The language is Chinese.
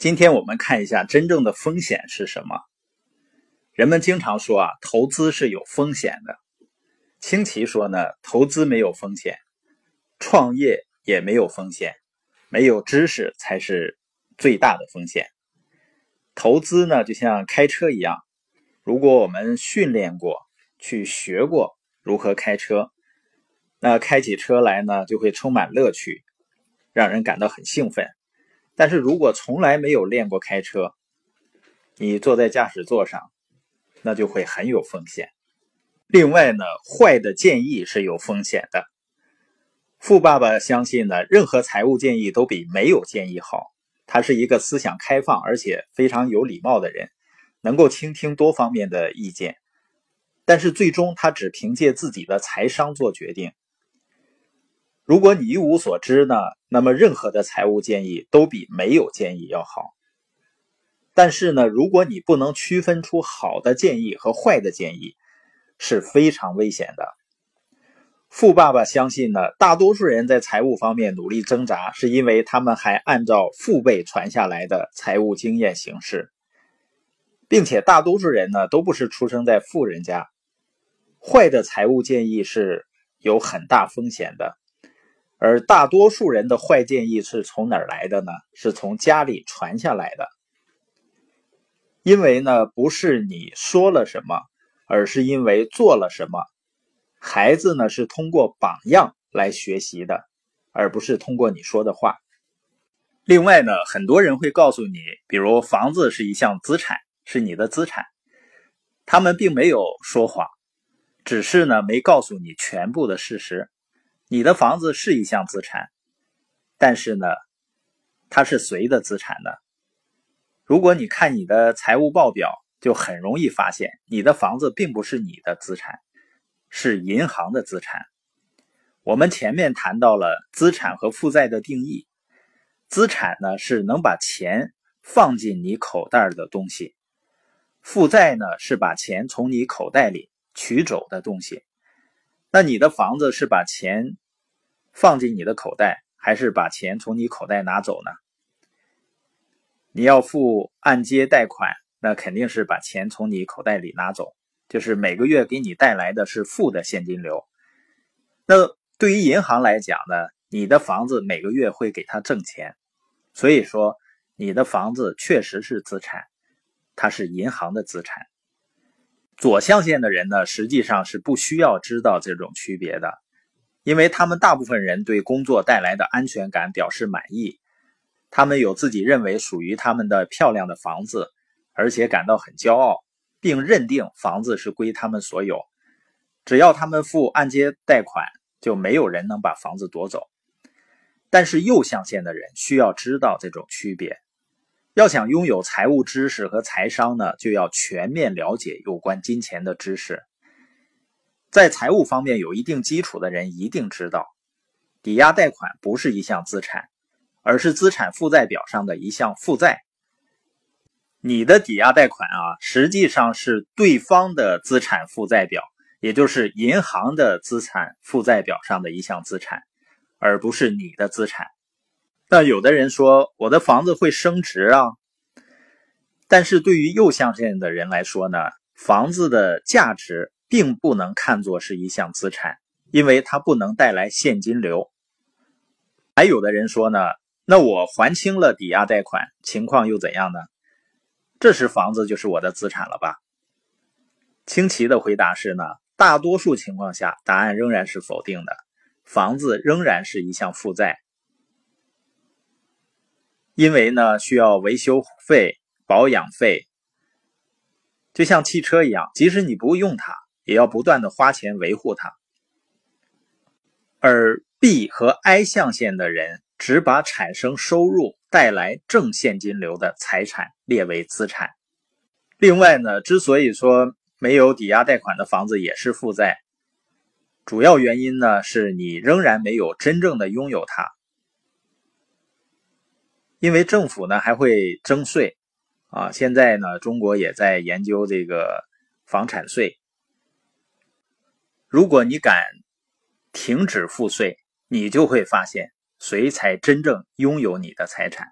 今天我们看一下真正的风险是什么。人们经常说啊，投资是有风险的。清奇说呢，投资没有风险，创业也没有风险，没有知识才是最大的风险。投资呢，就像开车一样，如果我们训练过、去学过如何开车，那开起车来呢，就会充满乐趣，让人感到很兴奋。但是如果从来没有练过开车，你坐在驾驶座上，那就会很有风险。另外呢，坏的建议是有风险的。富爸爸相信呢，任何财务建议都比没有建议好。他是一个思想开放而且非常有礼貌的人，能够倾听多方面的意见。但是最终他只凭借自己的财商做决定。如果你一无所知呢，那么任何的财务建议都比没有建议要好。但是呢，如果你不能区分出好的建议和坏的建议，是非常危险的。富爸爸相信呢，大多数人在财务方面努力挣扎，是因为他们还按照父辈传下来的财务经验行事，并且大多数人呢都不是出生在富人家。坏的财务建议是有很大风险的。而大多数人的坏建议是从哪儿来的呢？是从家里传下来的。因为呢，不是你说了什么，而是因为做了什么。孩子呢，是通过榜样来学习的，而不是通过你说的话。另外呢，很多人会告诉你，比如房子是一项资产，是你的资产。他们并没有说谎，只是呢，没告诉你全部的事实。你的房子是一项资产，但是呢，它是谁的资产呢？如果你看你的财务报表，就很容易发现，你的房子并不是你的资产，是银行的资产。我们前面谈到了资产和负债的定义，资产呢是能把钱放进你口袋的东西，负债呢是把钱从你口袋里取走的东西。那你的房子是把钱放进你的口袋，还是把钱从你口袋拿走呢？你要付按揭贷款，那肯定是把钱从你口袋里拿走，就是每个月给你带来的是负的现金流。那对于银行来讲呢，你的房子每个月会给他挣钱，所以说你的房子确实是资产，它是银行的资产。左象限的人呢，实际上是不需要知道这种区别的，因为他们大部分人对工作带来的安全感表示满意，他们有自己认为属于他们的漂亮的房子，而且感到很骄傲，并认定房子是归他们所有，只要他们付按揭贷款，就没有人能把房子夺走。但是右象限的人需要知道这种区别。要想拥有财务知识和财商呢，就要全面了解有关金钱的知识。在财务方面有一定基础的人一定知道，抵押贷款不是一项资产，而是资产负债表上的一项负债。你的抵押贷款啊，实际上是对方的资产负债表，也就是银行的资产负债表上的一项资产，而不是你的资产。那有的人说我的房子会升值啊，但是对于右象限的人来说呢，房子的价值并不能看作是一项资产，因为它不能带来现金流。还有的人说呢，那我还清了抵押贷款，情况又怎样呢？这时房子就是我的资产了吧？清奇的回答是呢，大多数情况下答案仍然是否定的，房子仍然是一项负债。因为呢，需要维修费、保养费，就像汽车一样，即使你不用它，也要不断的花钱维护它。而 B 和 I 象限的人只把产生收入、带来正现金流的财产列为资产。另外呢，之所以说没有抵押贷款的房子也是负债，主要原因呢，是你仍然没有真正的拥有它。因为政府呢还会征税，啊，现在呢中国也在研究这个房产税。如果你敢停止付税，你就会发现谁才真正拥有你的财产。